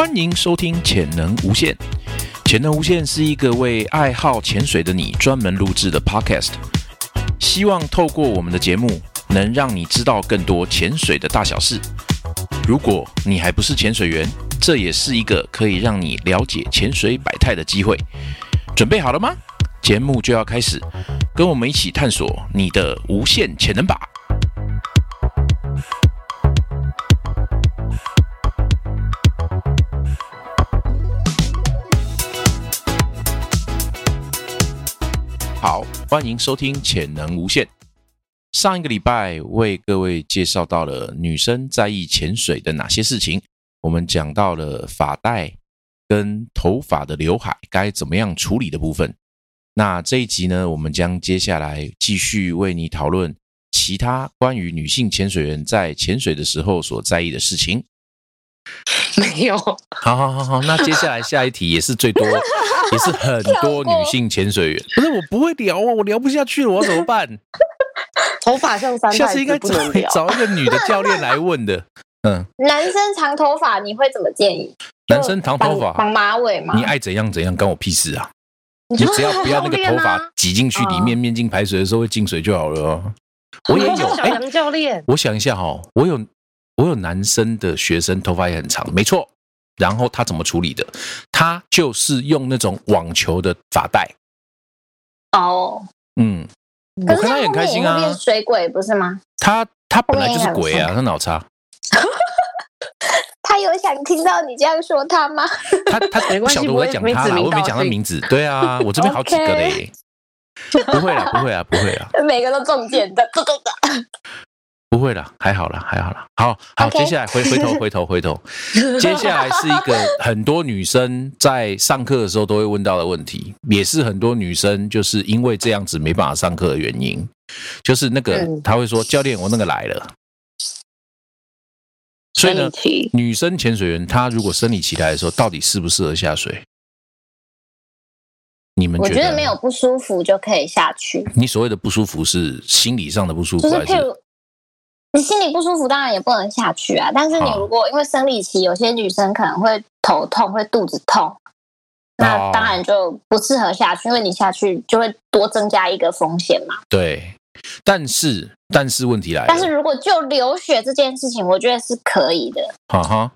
欢迎收听《潜能无限》。潜能无限是一个为爱好潜水的你专门录制的 Podcast，希望透过我们的节目，能让你知道更多潜水的大小事。如果你还不是潜水员，这也是一个可以让你了解潜水百态的机会。准备好了吗？节目就要开始，跟我们一起探索你的无限潜能吧！好，欢迎收听《潜能无限》。上一个礼拜为各位介绍到了女生在意潜水的哪些事情，我们讲到了发带跟头发的刘海该怎么样处理的部分。那这一集呢，我们将接下来继续为你讨论其他关于女性潜水员在潜水的时候所在意的事情。没有，好好好好，那接下来下一题也是最多，也是很多女性潜水员。不是我不会聊啊，我聊不下去了，我怎么办？头发像三下次应该找。找一个女的教练来问的。嗯，男生长头发你会怎么建议？男生长头发，绑绑马尾吗？你爱怎样怎样，关我屁事啊！你你只要不要那个头发挤进去里面，面镜排水的时候会进水就好了哦。我也有，小哎，杨教练，我想一下哈、哦，我有我有男生的学生，头发也很长，没错。然后他怎么处理的？他就是用那种网球的发带，哦，嗯，我看他也很开心啊水鬼不是吗？他他本来就是鬼啊，他脑差，他有想听到你这样说他吗？他他 没关系不晓得我在讲他我没讲他名字。对啊，我这边好几个嘞。不会啦，不会啦，不会啦，每个都中箭的。不会啦，还好啦，还好啦。好好接下来回回头 回头回头，接下来是一个很多女生在上课的时候都会问到的问题，也是很多女生就是因为这样子没办法上课的原因，就是那个嗯她会说教练我那个来了，所以呢女生潜水员她如果生理期来的时候，到底适不适合下水？你们觉得？我觉得没有。不舒服就可以下去，你所谓的不舒服是心理上的不舒服，还是就是譬如你心里不舒服，当然也不能下去啊。但是你如果因为生理期，有些女生可能会头痛、会肚子痛，那哦当然就不适合下去，因为你下去就会多增加一个风险嘛。对？但是但是问题来了，但是如果就流血这件事情，我觉得是可以的。哈哈，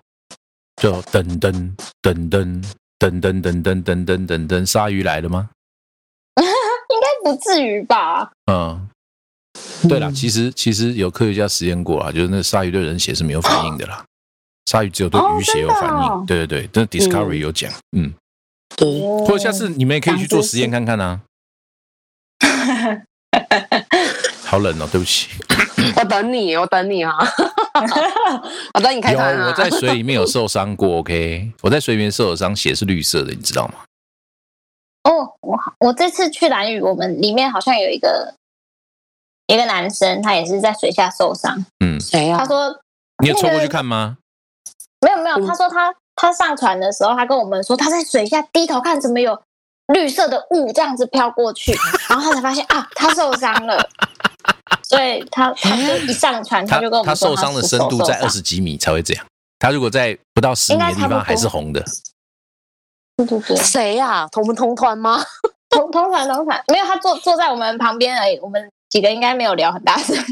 就噔噔噔噔噔噔噔噔噔噔噔噔，鲨鱼来了吗？应该不至于吧？嗯，对啦，其实其实有科学家实验过啦，就是那鲨鱼对人血是没有反应的啦，鲨鱼只有对哦鱼血有反应。对对对，那 Discovery 有讲，嗯，对，或者下次你们也可以去做实验看看啊。好冷哦，对不起。我等你，我等你啊，我等你开有团啊。我在水里面有受伤过，OK，我在水里面受了伤，血是绿色的，你知道吗？哦，我我这次去蓝屿，我们里面好像有一个一个男生，他也是在水下受伤。嗯，谁啊？他说你有凑过去看吗？没有没有，嗯他说他他上船的时候，他跟我们说他在水下低头看，怎么有绿色的雾这样子飘过去，然后他才发现啊，他受伤了。所以他他就一上船，他就跟我们说他受伤的深度在二十几米才会这样，他如果在不到十米的地方还是红的。对对对，谁呀？同不同团吗 同同船同船没有，他坐坐在我们旁边而已，我们几个应该没有聊很大声。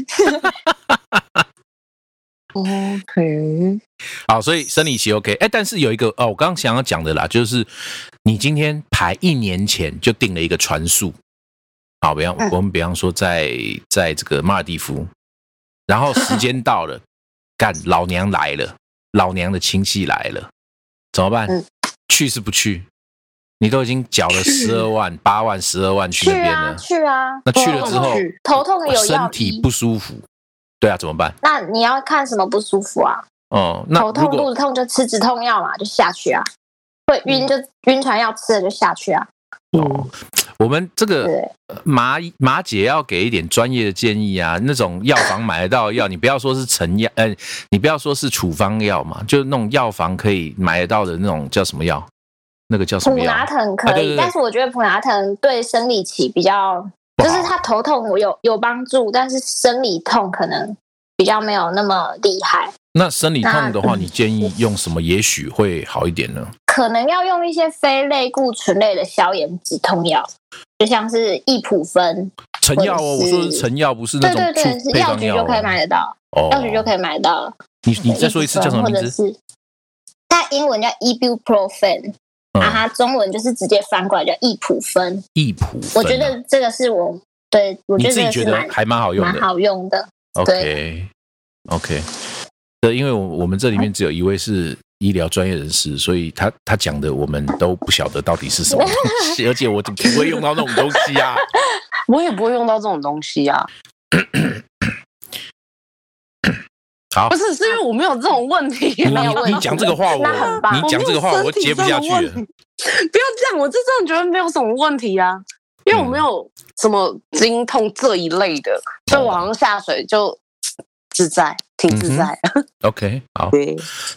OK，好，所以生理期 OK，哎，但是有一个哦，我刚刚想要讲的啦，就是你今天排一年前就定了一个船速，好，比方嗯我们比方说在在这个马尔蒂夫，然后时 间到了，干老娘来了，老娘的亲戚来了，怎么办嗯？去是不去？你都已经缴了十二万、八万、十二万去去那边啊了，去啊，那去了之后，去头痛有药身体不舒服，对啊，怎么办？那你要看什么不舒服啊？哦，那头痛、肚子痛就吃止痛药嘛，就下去啊。会晕就晕船药吃了就下去啊。哦，我们这个对，马马姐要给一点专业的建议啊，那种药房买得到的药，你不要说是成药，呃，你不要说是处方药嘛，就是那种药房可以买得到的那种叫什么药？那个叫什么？普拿疼可以，啊对对对但是我觉得普拿疼对生理期比较，就是它头痛有有帮助，但是生理痛可能比较没有那么厉害。那生理痛的话，你建议用什么？也许会好一点呢？可能要用一些非类固醇类的消炎止痛药，就像是益普芬，成药哦，我说的是成药，不是那种对对对，药药局就可以哦。买得到，哦，药局就可以买得到了。你你再说一次叫什么名字？它英文叫 ibuprofen，啊，中文就是直接翻过来叫易普芬。易普芬啊。我觉得这个是我对我自己觉得得这个是蛮还蛮好用的。蛮好用的。OK OK，对，因为我我们这里面只有一位是医疗专业人士，所以他他讲的我们都不晓得到底是什么东西，而且我怎么不会用到那种东西啊？我也不会用到这种东西啊。好不，是，是因为我没有这种问题。你没有问题你你讲这个话，我那很棒你讲这个话我接不下去了。不要这样，我是真的觉得没有什么问题啊，因为我没有什么经痛这一类的，所以我好像下水就自在，挺自在的。OK，好。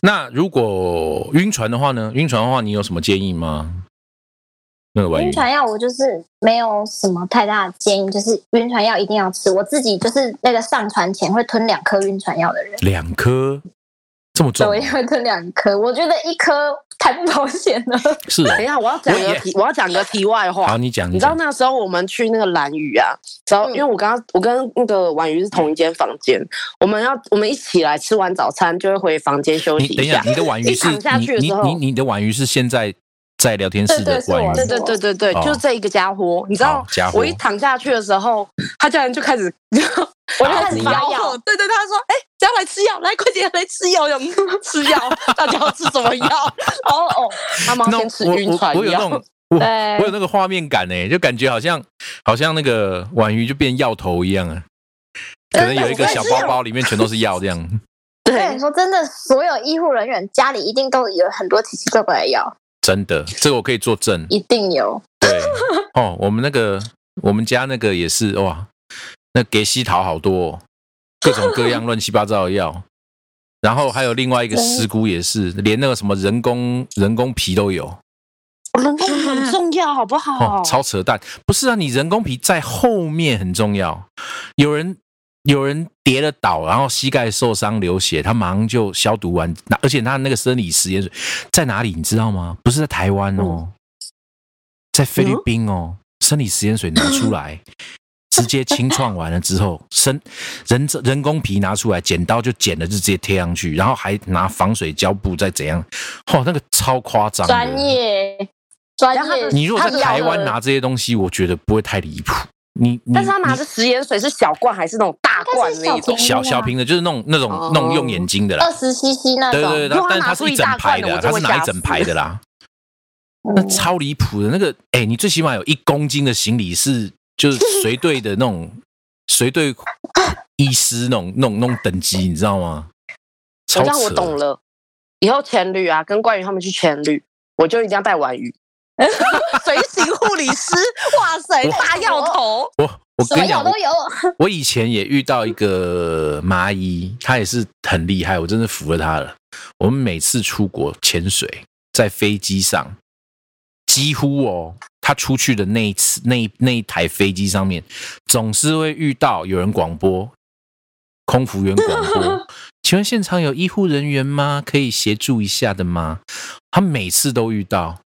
那如果晕船的话呢？晕船的话，你有什么建议吗？晕，船药我就是没有什么太大的建议，就是晕船药一定要吃。我自己就是那个上船前会吞两颗晕船药的人，两颗这么所重我一定会吞两颗。我觉得一颗太不保险了。是哦等一。下，我要讲个题，我要讲个题外话好，。你讲，你知道那时候我们去那个蓝屿啊，然后嗯因为我刚刚我跟那个婉瑜是同一间房间，我们要我们一起来吃完早餐就会回房间休息下你等一下，。你的婉瑜是一躺下你你去的时候你你的婉瑜是现在在聊天室的对对是我婉瑜对对对对对，哦就是这一个家伙，你知道好家伙我一躺下去的时候，他竟然就开始，我就开始吆发药喝，对对，他说：“哎，只要来吃药，来快点来吃药，有吃药，大家要吃什么药？”然后哦，他们先吃晕船药我有那种。我我有那个画面感呢，就感觉好像好像那个婉瑜就变药头一样啊，可能有一个小包包里面全都是药这样。我跟对你，说，真的，所有医护人员家里一定都有很多奇奇怪怪的药，真的，这个我可以作证。一定有。对，哦，我们那个我们家那个也是哇，那给西桃好多、哦，各种各样乱七八糟的药。然后还有另外一个师姑也是，连那个什么人工人工皮都有人工很重要，好不好哦，？超扯淡。不是啊，你人工皮在后面很重要。有人有人跌了倒，然后膝盖受伤流血，他马上就消毒完，那而且他那个生理实验水在哪里，你知道吗？不是在台湾哦，在菲律宾哦，生理实验水拿出来。直接清创完了之后，生 人人工皮拿出来，剪刀就剪了，就直接贴上去，然后还拿防水胶布再怎样，哦，那个超夸张。专业，专业。你如果在台湾拿这些东西，我觉得不会太离谱。你你但是他拿的食盐水是小罐还是那种大罐那种小小瓶的，就是那种那种哦那种用眼睛的啦二。十 CC 那种，对对但它是一整排的啊，它是拿一整排的啦，那嗯超离谱的。那个，哎，你最起码有一公斤的行李是就是随队的那种随队医师那种那种那种等级，你知道吗？超这样我懂了。以后前旅啊，跟关羽他们去前旅，我就一定要带婉瑜，随行护理师，哇塞，我大药头，我我什跟你讲，都有。我以前也遇到一个麻医，他也是很厉害，我真的服了他了。我们每次出国潜水，在飞机上，几乎哦，他出去的那一次那一那一台飞机上面，总是会遇到有人广播，空服员广播，请问现场有医护人员吗？可以协助一下的吗？他每次都遇到，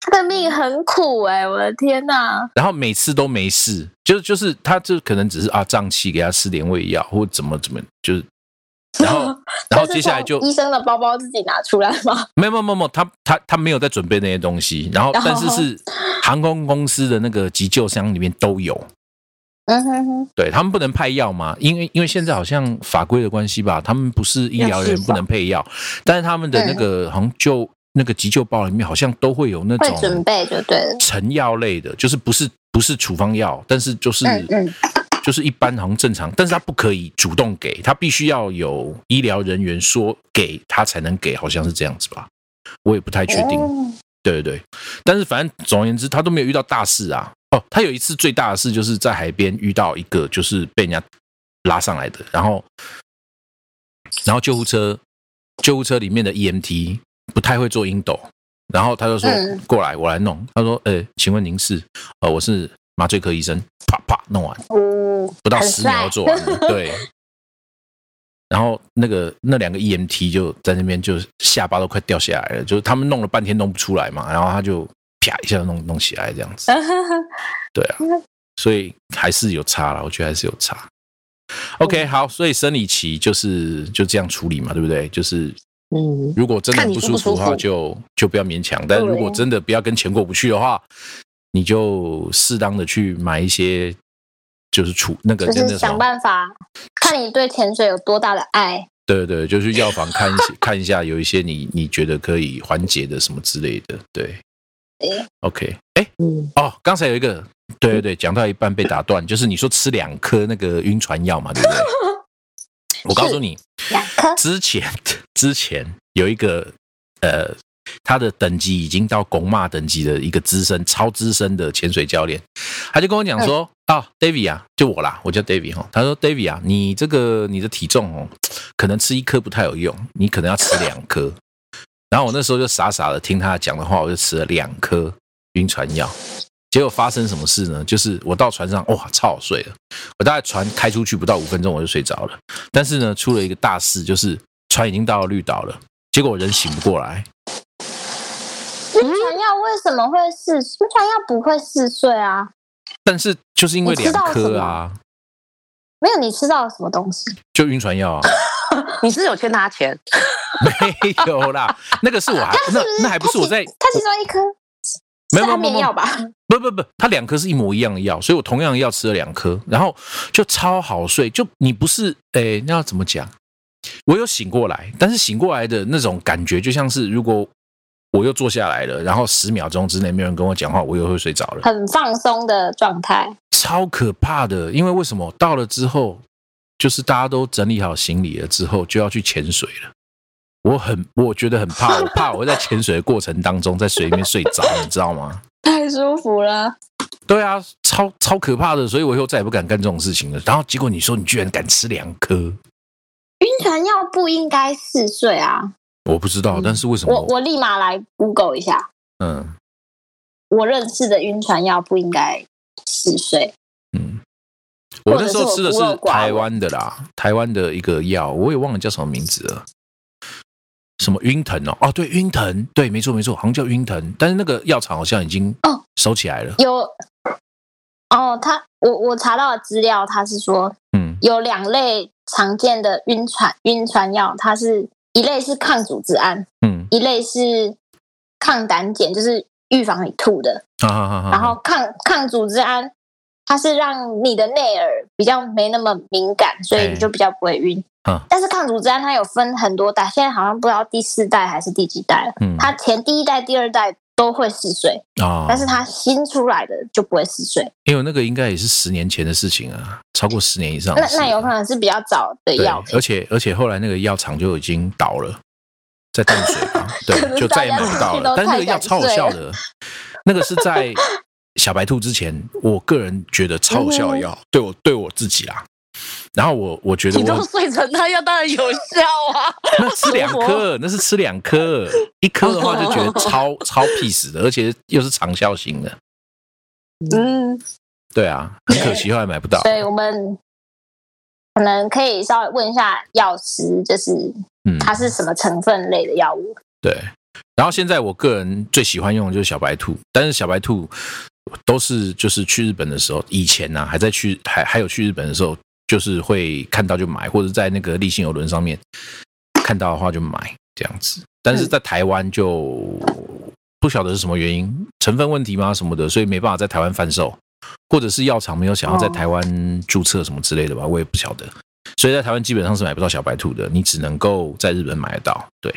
他的命很苦哎、我的天呐！然后每次都没事，就就是他就可能只是啊胀气，给他吃点胃药或怎么怎么，就是 然后然后接下来就医生的包包自己拿出来吗？没有没有没有，他他他没有在准备那些东西，然后但是是航空公司的那个急救箱里面都有，嗯哼哼，对他们不能派药嘛，因为因为现在好像法规的关系吧，他们不是医疗人员不能配药，但是他们的那个好像就那个急救包里面好像都会有那会准种备就对了。成药类的，就是不是不是处方药，但是就是。嗯嗯，就是一般好像正常，但是他不可以主动给，他必须要有医疗人员说给他才能给，好像是这样子吧？我也不太确定。哦对对对，但是反正总而言之，他都没有遇到大事啊。哦，他有一次最大的事就是在海边遇到一个就是被人家拉上来的，然后然后救护车救护车里面的 EMT 不太会做阴斗，然后他就说、嗯过来，我来弄。他说，呃，请问您是？呃，我是麻醉科医生。啪啪弄完，哦，不到十秒就做完了。对，然后那个那两个 EMT 就在那边就下巴都快掉下来了，就是他们弄了半天弄不出来嘛，然后他就啪一下弄弄起来这样子，对啊，所以还是有差了，我觉得还是有差。OK，好，所以生理期就是就这样处理嘛，对不对？就是嗯，如果真的不舒服的话就，就不要勉强；但如果真的不要跟钱过不去的话，你就适当的去买一些，就是处那个就是想办法看你对潜水有多大的爱。对对，就去药房看一些 看一下，有一些你你觉得可以缓解的什么之类的，对。对。OK，哎，嗯，哦，刚才有一个，对对对，讲到一半被打断，就是你说吃两颗那个晕船药嘛，对不对？我告诉你，两颗，之前之前有一个呃，他的等级已经到拱马等级的一个资深、超资深的潜水教练，他就跟我讲说：“啊，David 啊，就我啦，我叫 David 哈。”他说：“David 啊，你这个你的体重哦，可能吃一颗不太有用，你可能要吃两颗。”然后我那时候就傻傻的听他讲的话，我就吃了两颗晕船药。结果发生什么事呢？就是我到船上，哇，超好睡了。我大概船开出去不到五分钟，我就睡着了。但是呢，出了一个大事，就是船已经到了绿岛了，结果人醒不过来。晕船药为什么会嗜？晕船药不会嗜睡啊？但是就是因为两颗啊，没有，你吃到了什么东西？就晕船药啊，你是有欠他钱？没有啦，那个是我还那那还不是我在他其中一颗没有没有没有眠药吧？不不不，他两颗是一模一样的药，所以我同样的药吃了两颗，然后就超好睡。就你不是诶，那要怎么讲？我有醒过来，但是醒过来的那种感觉，就像是如果我又坐下来了，然后十秒钟之内没有人跟我讲话，我又会睡着了，很放松的状态。超可怕的。因为为什么到了之后，就是大家都整理好行李了之后，就要去潜水了。我很，我觉得很怕，我怕我会在潜水的过程当中在水里面睡着，你知道吗？太舒服了，对啊，超超可怕的，所以我以后再也不敢干这种事情了。然后结果你说你居然敢吃两颗，晕船药不应该嗜睡啊！我不知道，但是为什么？我我立马来 Google 一下，嗯我认识的晕船药不应该嗜睡。嗯，我那时候吃的是台湾的啦，台湾的一个药，我也忘了叫什么名字了。什么晕藤哦？哦，对，晕藤，对，没错没错，好像叫晕藤，但是那个药厂好像已经哦收起来了。有哦，他我我查到的资料，他是说嗯有两类常见的晕船晕船药，它是一类是抗组织胺，嗯，一类是抗胆碱，就是预防你吐的。好好好好，然后抗抗组织胺，它是让你的内耳比较没那么敏感，所以你就比较不会晕。嗯但是抗组织胺它有分很多代，现在好像不知道第四代还是第几代了。嗯它前第一代、第二代都会嗜睡，啊，但是它新出来的就不会嗜睡。因为那个应该也是十年前的事情啊，超过十年以上。那那有可能是比较早的对，药，而且而且后来那个药厂就已经倒了，在淡水嘛，对，就再也买不到了。但是那个药超有效的，那个是在小白兔之前，我个人觉得超有效的药，对我对我自己啦。然后我我觉得你都睡成那样，当然有效啊！那吃两颗，那是吃两颗，一颗的话就觉得超超屁死的，而且又是长效型的。嗯，对啊，很可惜后来买不到。所以我们可能可以稍微问一下药师，就是嗯，它是什么成分类的药物？对，然后现在我个人最喜欢用的就是小白兔，但是小白兔都是就是去日本的时候，以前呢、还在去还还有去日本的时候，就是会看到就买，或者在那个立信游轮上面看到的话就买这样子。但是在台湾就不晓得是什么原因，成分问题吗什么的，所以没办法在台湾贩售，或者是药厂没有想要在哦台湾注册什么之类的吧，我也不晓得。所以在台湾基本上是买不到小白兔的，你只能够在日本买得到。对，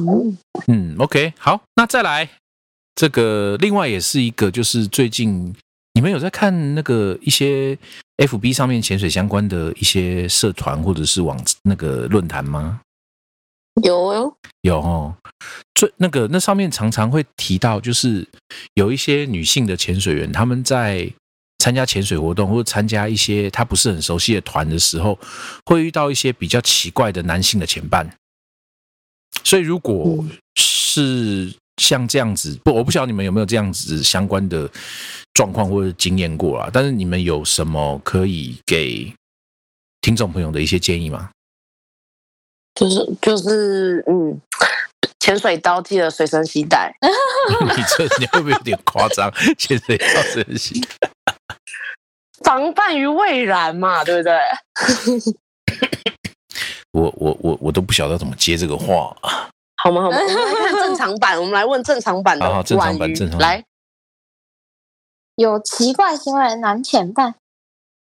嗯嗯，OK，好，那再来这个，另外也是一个，就是最近你们有在看那个一些 FB 上面潜水相关的一些社团或者是网那个论坛吗？有哦，有哦，最那个那上面常常会提到，就是有一些女性的潜水员，他们在参加潜水活动或者参加一些她不是很熟悉的团的时候，会遇到一些比较奇怪的男性的前伴。所以如果嗯是像这样子，不，我不晓得你们有没有这样子相关的状况或者经验过啊？但是你们有什么可以给听众朋友的一些建议吗？就是就是嗯，潜水刀记得随身携带。你这你会不会有点夸张？潜水刀随身携带，防范于未然嘛，对不对？我我我我都不晓得怎么接这个话。好吗？好吗？我们来看正常版，我们来问正常版的好好正常版婉瑜正常版来，有奇怪行为难潜伴，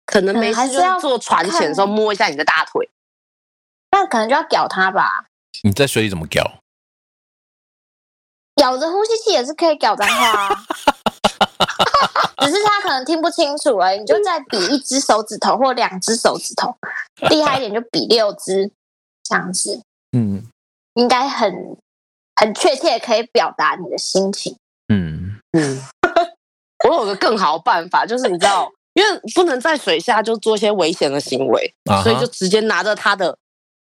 可能没事就是嗯还是要坐船前的时候摸一下你的大腿。那可能就要屌他吧。你在水里怎么搞？咬着呼吸器也是可以屌脏话啊，只是他可能听不清楚而已。你就再比一只手指头或两只手指头，厉害一点就比六只，这样子嗯应该很很确切，可以表达你的心情。嗯，嗯，我有个更好的办法，就是你知道，因为不能在水下就做一些危险的行为，所以就直接拿着他的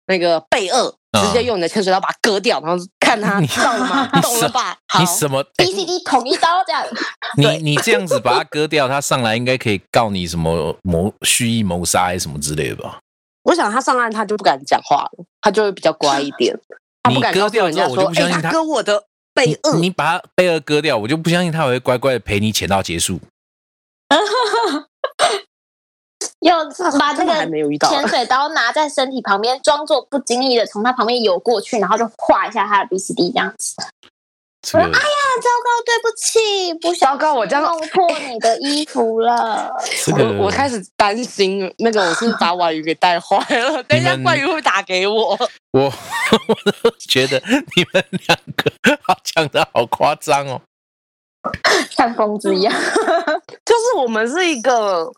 那个背颚，啊直接用你的潜水刀把它割掉，然后看他你到了吗？你懂了吧？好你，什么？B、C、D 捅一刀这样，你你这样子把它割掉，他上来应该可以告你什么谋蓄意谋杀还是什么之类的吧？我想他上岸他就不敢讲话了，他就会比较乖一点，你割掉之后我就不相信他他割我的背你把他背颚割掉，我就不相信他会乖乖的陪你潜到结束。要 把这个潜水刀拿在身体旁边，装作不经意的从他旁边游过去，然后就划一下他的 B、C、D 这样子。这个啊，糟糕，对不起，不小糟糕我这样弄破你的衣服了。这个我我开始担心，那个我是把婉瑜给带坏了，等一下你们婉瑜会打给我。我 我都觉得你们两个好讲的好夸张哦。像疯子一样。就是我们是一个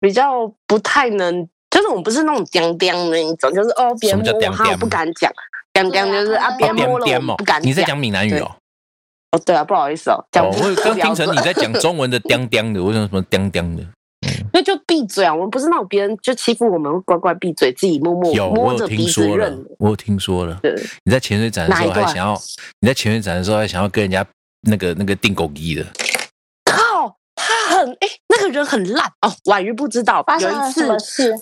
比较不太能，就是我们不是那种刁刁的那一种，就是哦别人摸我哈我不敢讲，刁刁就是啊别摸了不敢，你在讲闽南语哦？哦对啊不好意思哦，讲哦，我刚听成你在讲 中文的“颠颠”的，为什么什么“颠颠”的？因为就闭嘴啊，我们不是那种别人就欺负我们会乖乖闭嘴，自己默默有，我有摸着鼻子听说了认。，我有听说了。对，你在潜水展的时候还想要，你在潜水展的时候还想要跟人家那个那个订狗衣的，靠，他很哎、那个人很烂哦。婉瑜不知道，有一发生了什次么事？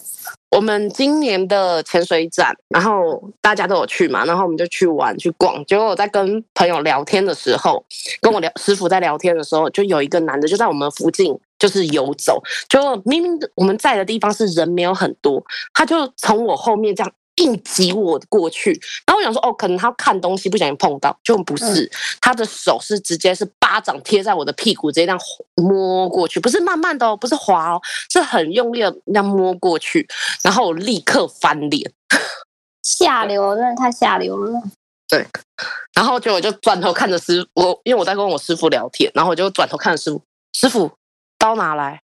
我们今年的潜水展，然后大家都有去嘛，然后我们就去玩去逛。结果我在跟朋友聊天的时候，跟我聊师傅在聊天的时候，就有一个男的就在我们附近就是游走，就明明我们在的地方是人没有很多，他就从我后面这样。硬挤我过去，然后我想说，哦，可能他看东西不小心碰到，就不是，他的手是直接是巴掌贴在我的屁股，直接这样摸过去，不是慢慢的哦，不是滑哦，是很用力的这样摸过去，然后我立刻翻脸，下流，真的太下流了。对然后就我就转头看着师我，因为我在跟我师傅聊天，然后我就转头看着师傅，师傅刀拿来，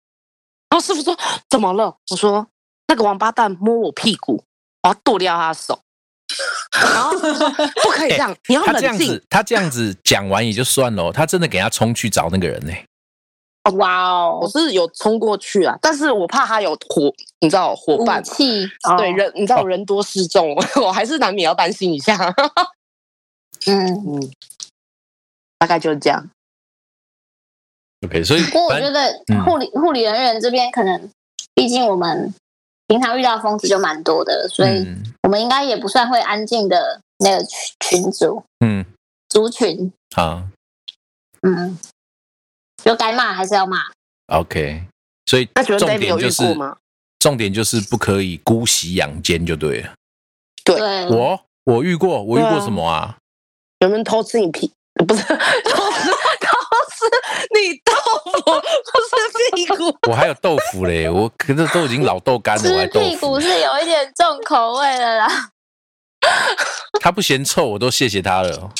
然后师傅说怎么了？我说那个王八蛋摸我屁股，我要剁掉他的手。然后不可以这样，你要他这样冷静子。，他这样子讲完也就算了哦，他真的给他冲去找那个人呢。哇哦我哦，是有冲过去啊，但是我怕他有伙，你知道伙武伴，对人，你知道人多势众，我还是难免要担心一下。嗯。嗯，大概就是这样。OK，所以不过我觉得嗯护理护理人员这边可能，毕竟我们平常遇到疯子就蛮多的，所以嗯我们应该也不算会安静的那个群群组嗯族群。好嗯，就该骂还是要骂。OK，所以重 David 有遇点就是？重点就是不可以姑息养奸就对了。对对，我我遇过，我遇过什么啊？有人偷吃你屁？不是 偷吃，偷吃你豆 腐，不是屁股。我还有豆腐嘞，我可是都已经老豆干了，我还吃豆腐屁股。是有一点重口味的啦。他不嫌臭，我都谢谢他了。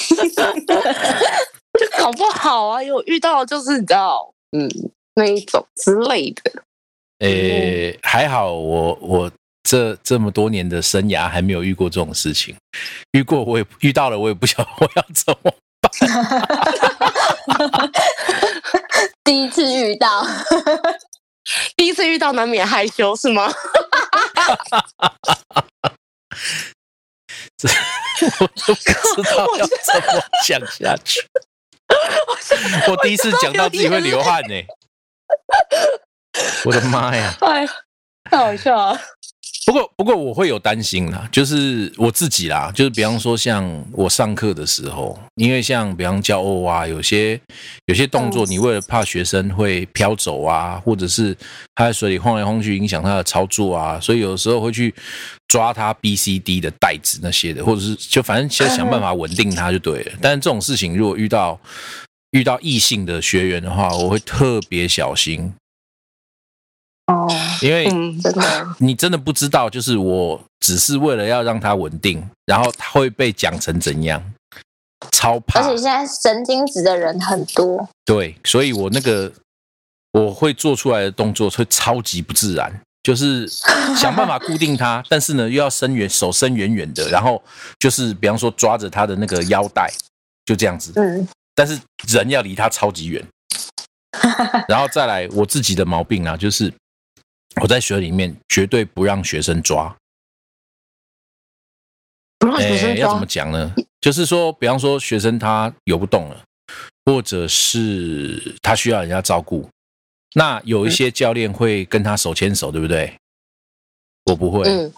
就搞不好啊，有遇到就是你知道，嗯，那一种之类的。诶、还好我我这这么多年的生涯还没有遇过这种事情，遇过我也遇到了，我也不晓得我要怎么。第一次遇到，第一次遇到难免害羞是吗？我都不知道要怎么讲下去。我第一次讲到自己会流汗呢、我的妈呀！哎，太好笑了。不过，不过我会有担心啦，就是我自己啦，就是比方说像我上课的时候，因为像比方教 O 啊，有些有些动作，你为了怕学生会飘走啊，或者是他在水里晃来晃去影响他的操作啊，所以有时候会去抓他 B、C、D 的带子那些的，或者是就反正先想办法稳定他就对了。但是这种事情如果遇到遇到异性的学员的话，我会特别小心。哦，因为嗯，真的，你真的不知道，就是我只是为了要让它稳定，然后它会被讲成怎样，超怕而且。现在神经质的人很多，对，所以我那个我会做出来的动作会超级不自然，就是想办法固定它，但是呢又要伸远手伸远远的，然后就是比方说抓着它的那个腰带，就这样子，嗯，但是人要离它超级远。然后再来我自己的毛病啊，就是我在学里面绝对不让学生抓。不让学生诶，要怎么讲呢？就是说，比方说学生他游不动了，或者是他需要人家照顾，那有一些教练会跟他手牵手，对不对？我不会，嗯，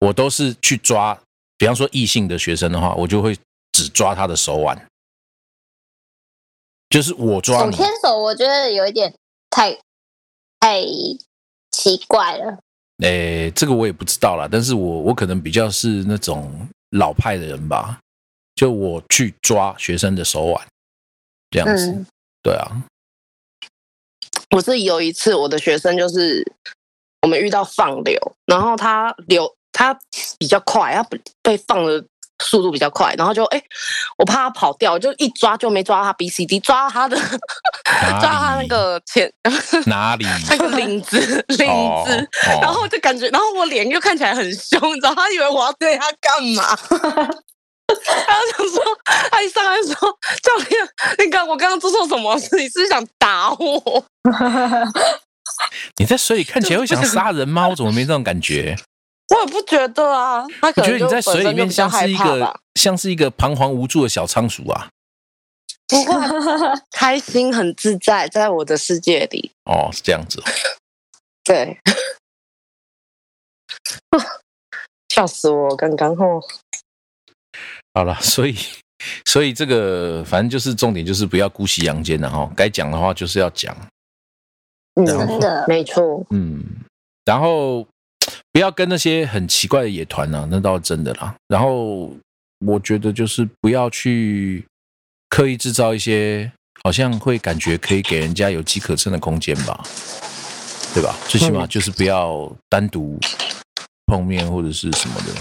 我都是去抓。比方说异性的学生的话，我就会只抓他的手腕，就是我抓，手牵手，我觉得有一点太太奇怪了。诶，这个我也不知道啦，但是我我可能比较是那种老派的人吧，就我去抓学生的手腕，这样子，嗯，对啊，我是有一次，我的学生就是我们遇到放流，然后他流他比较快，他被放的速度比较快，然后就哎、我怕他跑掉，就一抓就没抓到他 B C D，抓到他的抓到他那个前 哪里？那个领子领哦子，哦然后就感觉，然后我脸又看起来很凶，你知道，他以为我要对他干嘛。他就想说，他一上来说：“教练，你看我刚刚做错什么事？你是想打我？”你在水里看起来会想杀人吗？我怎么没这种感觉？我也不觉得啊，他我可能觉得你在水里面像是一个。像是一个彷徨无助的小仓鼠啊！不会，开心很自在，在我的世界里。哦，是这样子哦。对，笑死我！刚刚哦，好了，所以所以这个反正就是重点，就是不要姑息养奸的哈。该讲的话就是要讲，嗯，真的，没错，嗯，然后不要跟那些很奇怪的野团啊，那倒是真的啦。然后我觉得就是不要去刻意制造一些好像会感觉可以给人家有机可乘的空间吧，对吧？最起码嗯就是不要单独碰面或者是什么的，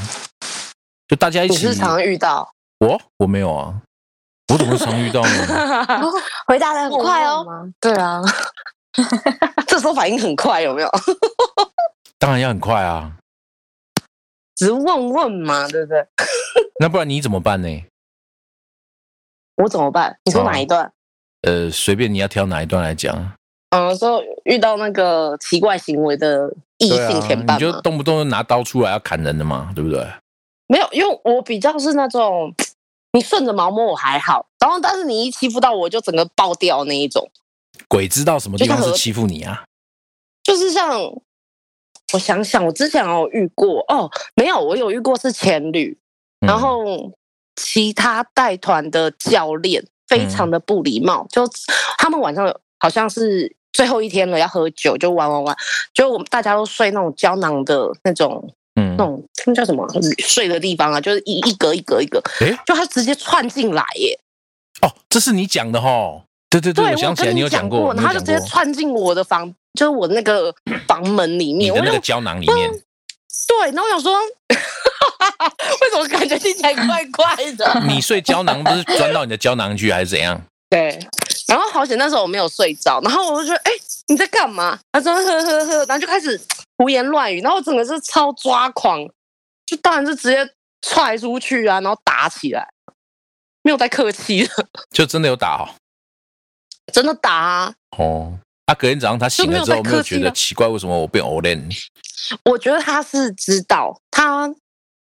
就大家一起。你是常常遇到，我我没有啊，我怎么会常遇到呢？回答的很快哦。吗？对啊，这时候反应很快，有没有？当然要很快啊，只是问问嘛，对不对？那不然你怎么办呢？我怎么办？你说哦哪一段？呃，随便你要挑哪一段来讲。嗯，说遇到那个奇怪行为的异性前伴你就吗？动不动就拿刀出来要砍人的嘛，对不对？没有，因为我比较是那种 你顺着毛摸我还好，然后但是你一欺负到我就整个爆掉那一种，鬼知道什么地方是欺负你啊？就是像我想想，我之前有遇过哦，没有，我有遇过是前旅，嗯。然后其他带团的教练非常的不礼貌，就他们晚上好像是最后一天了，要喝酒就玩玩玩，就我们大家都睡那种胶囊的那种嗯。那种那叫什么睡的地方啊，就是一一格一格一格，诶？就他直接窜进来耶，哦，这是你讲的哈？对对对，我想起来你你有讲过，他就直接窜进我的房，就是我那个 房门里面，我的那个胶囊里面，对，然后我想说，为什么感觉听起来怪 怪的？你睡胶囊不是钻到你的胶囊去还是怎样？对，然后好险那时候我没有睡着，然后我就觉得，哎、你在干嘛？他说呵呵呵，然后就开始胡言乱语，然后我整个是超抓狂，就当然是直接踹出去啊，然后打起来，没有太客气的，就真的有打哦。真的打啊！哦，啊，隔天早上他醒了之后，就没有觉得奇怪，为什么我变 o l e n 我觉得他是知道，他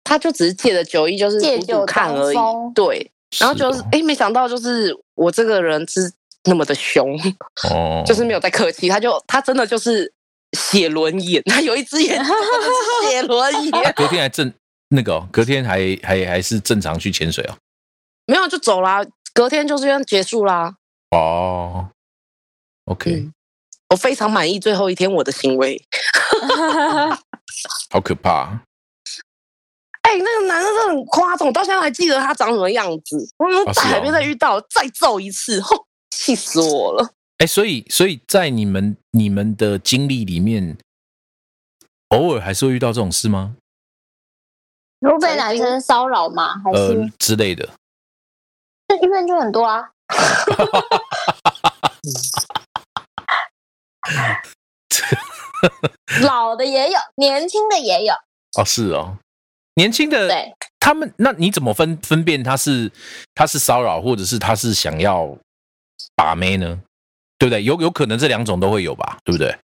他就只是借着酒意，就是借酒看而已对。然后就是哦，哎、没想到就是我这个人是那么的凶，哦，就是没有在客气，他就他真的就是写轮眼，他有一只眼是血轮眼，隔天还正那个、哦，隔天还还还是正常去潜水哦。没有就走啦，隔天就是这样结束啦。哦，OK，、嗯我非常满意最后一天我的行为。好可怕。哎、那个男的真的很夸张，我到现在还记得他长什么样子。我们哦是哦在海边再遇到，再揍一次，吼，气死我了。哎，所以所以在你们你们的经历里面，偶尔还是会遇到这种事吗？如果被男生骚扰吗？还呃是之类的。这医院就很多啊？老的也有，年轻的也有。哦，是哦，年轻的对，他们，那你怎么分分辨他是他是骚扰，或者是他是想要把妹呢？对不对？有有可能这两种都会有吧，对不对？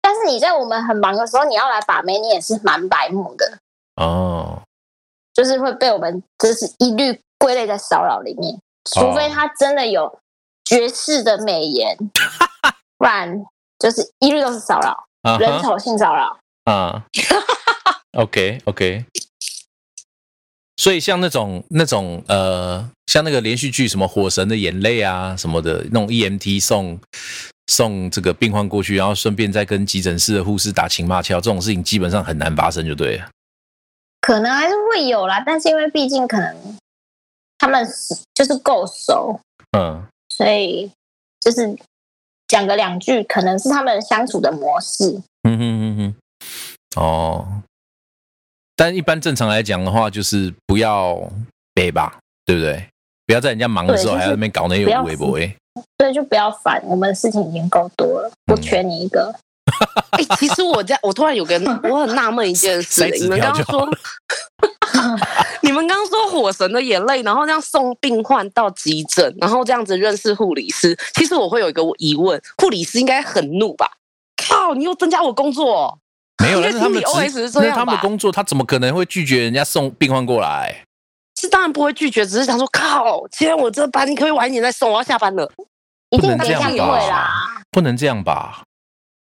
但是你在我们很忙的时候，你要来把妹，你也是蛮白目的，哦，就是会被我们就是一律归类在骚扰里面，除非他真的有绝世的美颜，不然就是一律都是骚扰，人丑性骚扰。啊，OK OK。所以像那种那种呃，像那个连续剧什么《火神的眼泪》啊什么的，那种 EMT 送送这个病患过去，然后顺便再跟急诊室的护士打情骂俏，这种事情基本上很难发生，就对了。可能还是会有啦，但是因为毕竟可能他们是就是够熟，嗯，所以就是讲个两句，可能是他们相处的模式。嗯哼哼哼，哦，但一般正常来讲的话，就是不要背吧，对不对？不要在人家忙的时候还在那边搞那些微博哎。所以就不要烦，我们的事情已经够多了，不嗯缺你一个。哎、其实我在，我突然有个我很纳闷一件事 你们刚刚说，你们刚刚说火神的眼泪，然后这样送病患到急诊，然后这样子认识护理师。其实我会有一个疑问，护理师应该很怒吧？靠，你又增加我工作哦、没有，那是他们的是这那是样吧他们的工作，他怎么可能会拒绝人家送病患过来？是当然不会拒绝，只是想说，靠，今天我这班你可不可以晚一点再送，我要下班了。一定不能这样不能这样吧？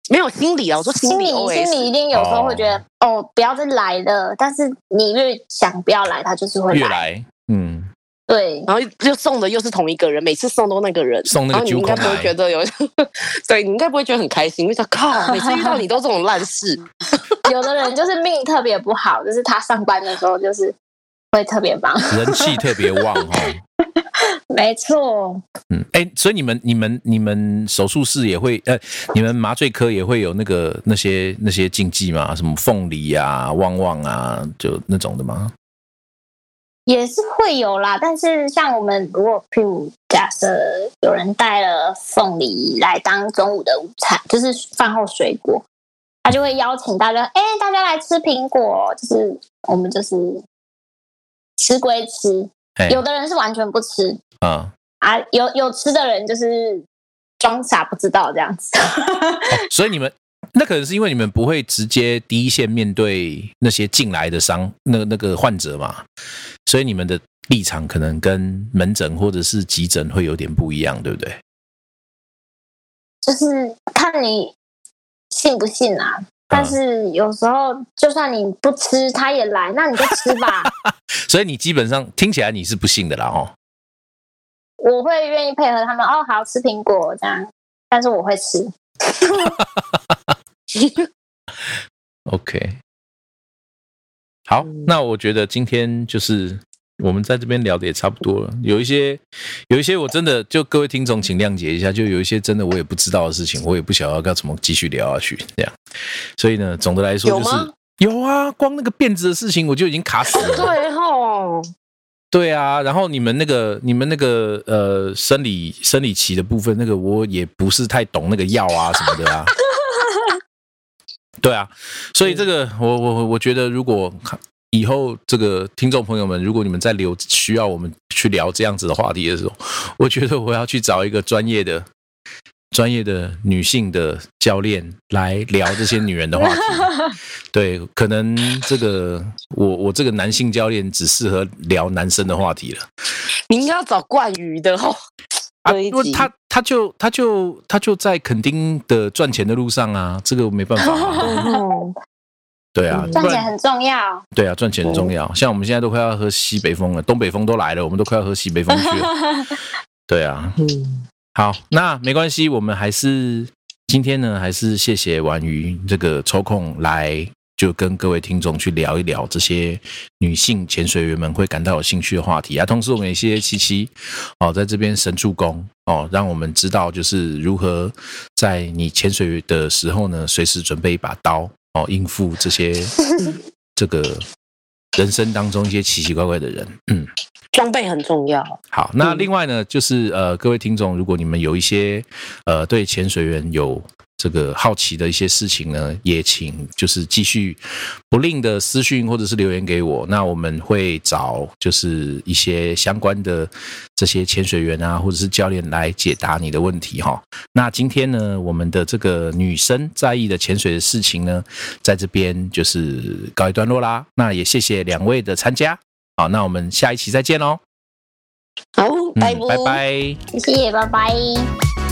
没有心理啊，我说心理心理一定有时候会觉得哦。不要再来了，但是你越想不要来，他就是会越来，嗯，对，然后又送的又是同一个人，每次送都那个人，送那个然后你应该不会觉得有，对你应该不会觉得很开心，因为想靠，每次遇到你都这种烂事，有的人就是命特别不好，就是他上班的时候就是会特别忙。人气特别旺哦。没错，嗯，哎，所以你们、你们、你们手术室也会，呃，你们麻醉科也会有那个那些那些禁忌吗？什么凤梨啊、旺旺啊，就那种的吗？也是会有啦。但是像我们如果譬如假设有人带了凤梨来当中午的午餐，就是饭后水果，他就会邀请大家，哎、大家来吃苹果，就是我们就是吃归吃，哎，有的人是完全不吃啊、啊，有有吃的人就是装傻不知道这样子。哦所以你们那可能是因为你们不会直接第一线面对那些进来的伤那个那个患者嘛，所以你们的立场可能跟门诊或者是急诊会有点不一样，对不对？就是看你信不信啊。但是有时候，就算你不吃，他也来，那你就吃吧。所以你基本上听起来你是不信的啦，哦。我会愿意配合他们。哦，好吃苹果这样，但是我会吃。OK，好，嗯那我觉得今天就是我们在这边聊的也差不多了。有一些，有一些我真的就各位听众请谅解一下，就有一些真的我也不知道的事情，我也不晓得要怎么继续聊下去这样。所以呢，总的来说就是有啊，光那个辫子的事情我就已经卡死了。对吼，对啊，然后你们那个你们那个呃生理生理期的部分，那个我也不是太懂那个药啊什么的啊。对啊，所以这个我我我我觉得，如果以后这个听众朋友们，如果你们在留需要我们去聊这样子的话题的时候，我觉得我要去找一个专业的、专业的女性的教练来聊这些女人的话题。对，可能这个我我这个男性教练只适合聊男生的话题了。你应该要找冠宇的哦，啊，因为他他就他就他就在垦丁的赚钱的路上啊，这个没办法、对啊，赚钱很重要。对啊，赚钱很重要。像我们现在都快要喝西北风了，东北风都来了，我们都快要喝西北风去了。对啊，嗯，好，那没关系，我们还是今天呢，还是谢谢婉瑜这个抽空来，就跟各位听众去聊一聊这些女性潜水员们会感到有兴趣的话题啊。同时，我们也谢谢七七哦，在这边神助攻哦，让我们知道就是如何在你潜水的时候呢，随时准备一把刀哦，应付这些 这个人生当中一些奇奇怪怪的人。嗯。装备很重要。好，那嗯另外呢，就是呃，各位听众，如果你们有一些呃对潜水员有这个好奇的一些事情呢，也请就是继续不吝的私讯或者是留言给我，那我们会找就是一些相关的这些潜水员啊，或者是教练来解答你的问题哈。那今天呢，我们的这个女生在意的潜水的事情呢，在这边就是告一段落啦。那也谢谢两位的参加。好，那我们下一期再见喽。好，拜拜拜拜。谢谢，拜拜。